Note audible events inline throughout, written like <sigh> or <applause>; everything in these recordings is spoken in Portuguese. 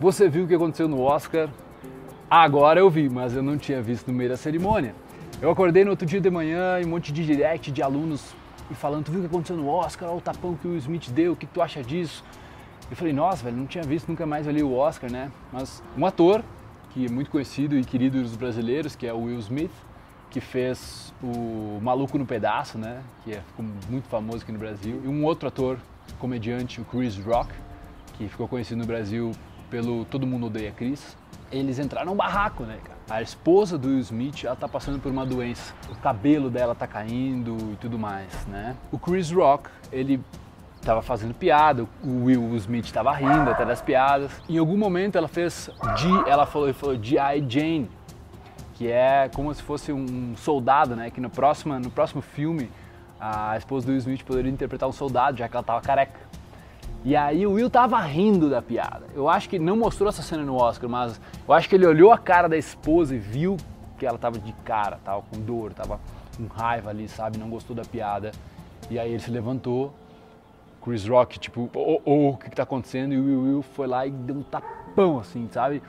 Você viu o que aconteceu no Oscar? Agora eu vi, mas eu não tinha visto no meio da cerimônia. Eu acordei no outro dia de manhã e um monte de direct de alunos e falando, tu viu o que aconteceu no Oscar? Olha o tapão que o Smith deu, o que tu acha disso? Eu falei, nossa, velho, não tinha visto, nunca mais ali o Oscar, né? Mas um ator que é muito conhecido e querido dos brasileiros, que é o Will Smith, que fez o Maluco no Pedaço, né? Que é, ficou muito famoso aqui no Brasil. E um outro ator, comediante, o Chris Rock, que ficou conhecido no Brasil pelo Todo Mundo Odeia Chris. Eles entraram num barraco, né, cara? A esposa do Will Smith, ela tá passando por uma doença. O cabelo dela tá caindo e tudo mais, né? O Chris Rock, ele tava fazendo piada, o Will Smith estava rindo até das piadas. Em algum momento ela fez G, ela falou, falou G.I. Jane, que é como se fosse um soldado, né? Que no próximo, no próximo filme a esposa do Will Smith poderia interpretar um soldado, já que ela tava careca. E aí o Will tava rindo da piada. Eu acho que não mostrou essa cena no Oscar, mas eu acho que ele olhou a cara da esposa e viu que ela tava de cara, tava com dor, tava com raiva ali, sabe? Não gostou da piada. E aí ele se levantou, Chris Rock, tipo, oh, oh, o que, que tá acontecendo? E o Will, Will foi lá e deu um tapão, assim, sabe?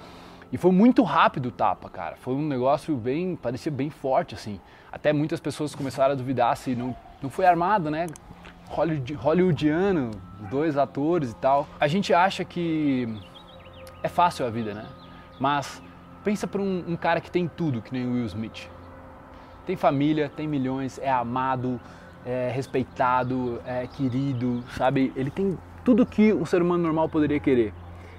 E foi muito rápido o tapa, cara. Foi um negócio bem, parecia bem forte, assim. Até muitas pessoas começaram a duvidar se não, não foi armado, né? Hollywood, hollywoodiano, dois atores e tal. A gente acha que é fácil a vida, né? Mas pensa para um, um, cara que tem tudo, que nem o Will Smith. Tem família, tem milhões, é amado, é respeitado, é querido, sabe? Ele tem tudo que um ser humano normal poderia querer.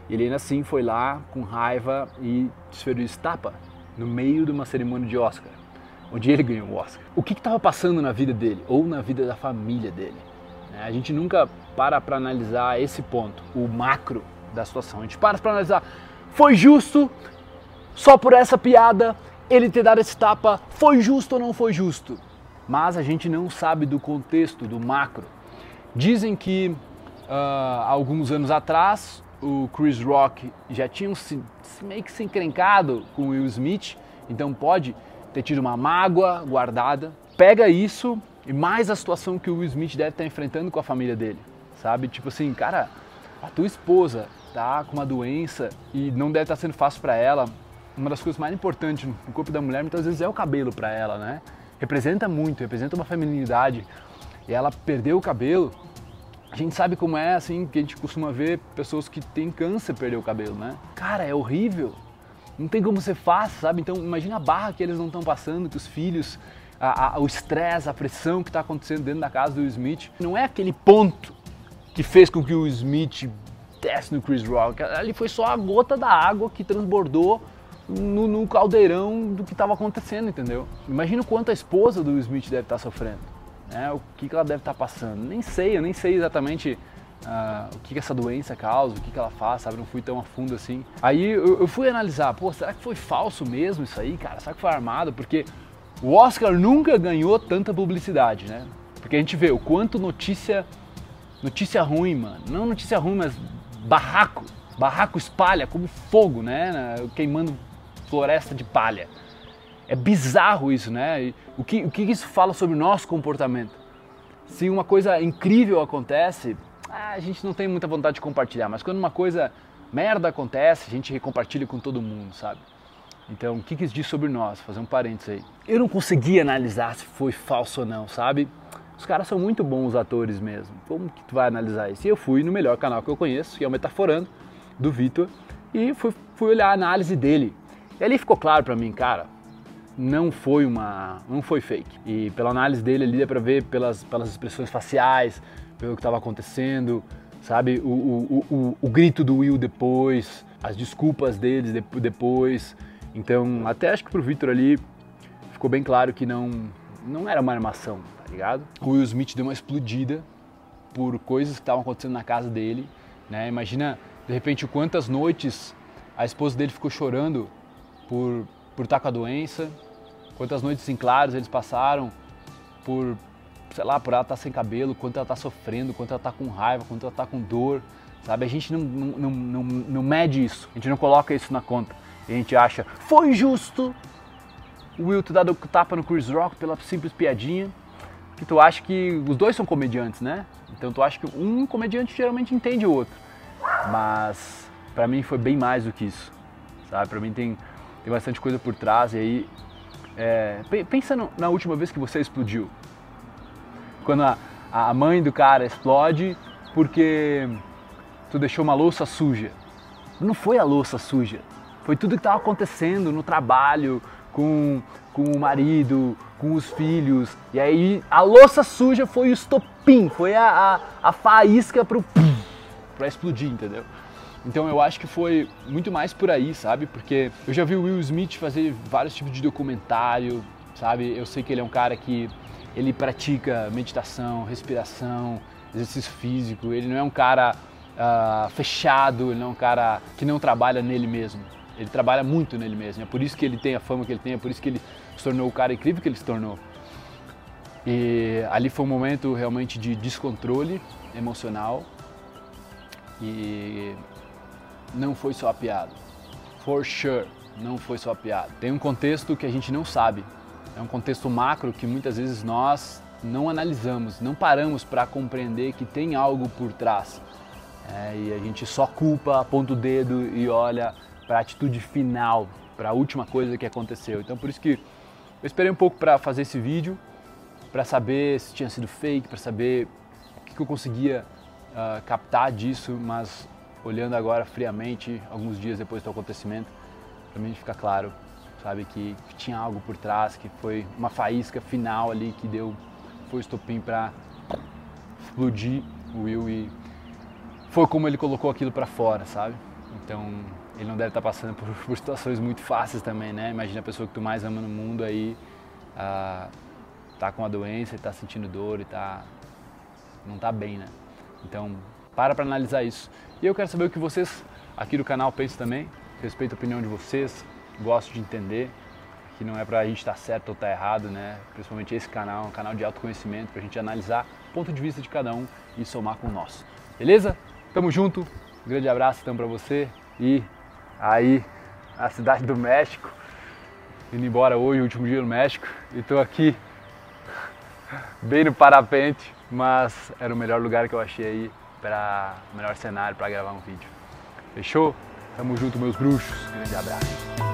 Ele ainda assim foi lá com raiva e desferiu estapa no meio de uma cerimônia de Oscar, onde ele ganhou o Oscar. O que estava passando na vida dele ou na vida da família dele? Né? A gente nunca para para analisar esse ponto, o macro da situação. A gente para para analisar, foi justo só por essa piada ele ter dado esse tapa? Foi justo ou não foi justo? Mas a gente não sabe do contexto, do macro. Dizem que uh, alguns anos atrás o Chris Rock já tinha se, meio que se encrencado com o Will Smith, então pode ter tido uma mágoa guardada. Pega isso e mais a situação que o Will Smith deve estar enfrentando com a família dele, sabe? Tipo assim, cara, a tua esposa tá com uma doença e não deve estar sendo fácil para ela. Uma das coisas mais importantes no corpo da mulher muitas vezes é o cabelo para ela, né? Representa muito, representa uma feminilidade. E ela perdeu o cabelo. A gente sabe como é, assim, que a gente costuma ver pessoas que têm câncer perder o cabelo, né? Cara, é horrível. Não tem como ser fácil, sabe? Então imagina a barra que eles não estão passando, que os filhos a, a, o estresse, a pressão que está acontecendo dentro da casa do Smith. Não é aquele ponto que fez com que o Smith desce no Chris Rock. Ali foi só a gota da água que transbordou no, no caldeirão do que estava acontecendo, entendeu? Imagina o quanto a esposa do Smith deve estar tá sofrendo. Né? O que, que ela deve estar tá passando. Nem sei, eu nem sei exatamente uh, o que, que essa doença causa, o que, que ela faz, sabe? Não fui tão a fundo assim. Aí eu, eu fui analisar, pô, será que foi falso mesmo isso aí, cara? Será que foi armado? Porque o Oscar nunca ganhou tanta publicidade, né? Porque a gente vê o quanto notícia notícia ruim, mano. Não notícia ruim, mas barraco. Barraco espalha como fogo, né? Queimando floresta de palha. É bizarro isso, né? O que, o que isso fala sobre o nosso comportamento? Se uma coisa incrível acontece, a gente não tem muita vontade de compartilhar, mas quando uma coisa merda acontece, a gente compartilha com todo mundo, sabe? Então, o que, que isso diz sobre nós? Fazer um parênteses aí. Eu não consegui analisar se foi falso ou não, sabe? Os caras são muito bons atores mesmo. Como que tu vai analisar isso? E eu fui no melhor canal que eu conheço, que é o Metaforando, do Vitor, e fui, fui olhar a análise dele. E ali ficou claro para mim, cara, não foi uma, não foi fake. E pela análise dele ali dá para ver pelas, pelas expressões faciais, pelo que estava acontecendo, sabe? O, o, o, o, grito do Will depois, as desculpas deles depois, então, até acho que pro Victor ali ficou bem claro que não, não era uma armação, tá ligado? O Will Smith deu uma explodida por coisas que estavam acontecendo na casa dele, né? Imagina, de repente, quantas noites a esposa dele ficou chorando por, por estar com a doença, quantas noites em claros eles passaram por, sei lá, por ela estar sem cabelo, quanto ela está sofrendo, quanto ela está com raiva, quanto ela está com dor, sabe? A gente não, não, não, não mede isso, a gente não coloca isso na conta. E a gente acha, foi justo o Will ter dado tapa no Chris Rock pela simples piadinha. Que tu acha que os dois são comediantes, né? Então tu acha que um comediante geralmente entende o outro. Mas para mim foi bem mais do que isso, sabe? Para mim tem, tem bastante coisa por trás e aí é, pensa no, na última vez que você explodiu, quando a, a mãe do cara explode porque tu deixou uma louça suja. Não foi a louça suja, foi tudo que estava acontecendo no trabalho, com, com o marido, com os filhos. E aí a louça suja foi o estopim, foi a, a, a faísca pro para explodir, entendeu? Então eu acho que foi muito mais por aí, sabe? Porque eu já vi o Will Smith fazer vários tipos de documentário, sabe? Eu sei que ele é um cara que ele pratica meditação, respiração, exercício físico. Ele não é um cara uh, fechado, ele não é um cara que não trabalha nele mesmo. Ele trabalha muito nele mesmo. É por isso que ele tem a fama que ele tem, é por isso que ele se tornou o cara incrível que ele se tornou. E ali foi um momento realmente de descontrole emocional e não foi só a piada. For sure, não foi só a piada. Tem um contexto que a gente não sabe. É um contexto macro que muitas vezes nós não analisamos, não paramos para compreender que tem algo por trás. É, e a gente só culpa, aponta o dedo e olha para a atitude final, para a última coisa que aconteceu. Então por isso que eu esperei um pouco para fazer esse vídeo, para saber se tinha sido fake, para saber o que, que eu conseguia uh, captar disso, mas olhando agora friamente, alguns dias depois do acontecimento, para mim fica claro, sabe, que, que, tinha algo por trás, que foi uma faísca final ali que deu, foi o estopim para explodir o Will e foi como ele colocou aquilo para fora, sabe? Então ele não deve estar tá passando por, <laughs> por, situações muito fáceis também, né? Imagina a pessoa que tu mais ama no mundo aí ah, tá com a doença e tá sentindo dor e tá não tá bem, né? Então para para analisar isso. E eu quero saber o que vocês aqui do canal pensam também. Respeito a opinião de vocês, gosto de entender que não é para a gente estar tá certo ou estar tá errado, né? Principalmente esse canal, um canal de autoconhecimento, para a gente analisar o ponto de vista de cada um e somar com o nosso. Beleza? Tamo junto, um grande abraço então para você e aí a cidade do México, indo embora hoje, último dia no México, e estou aqui bem no parapente, mas era o melhor lugar que eu achei aí para melhor cenário para gravar um vídeo. Fechou? Tamo junto, meus bruxos. Grande abraço.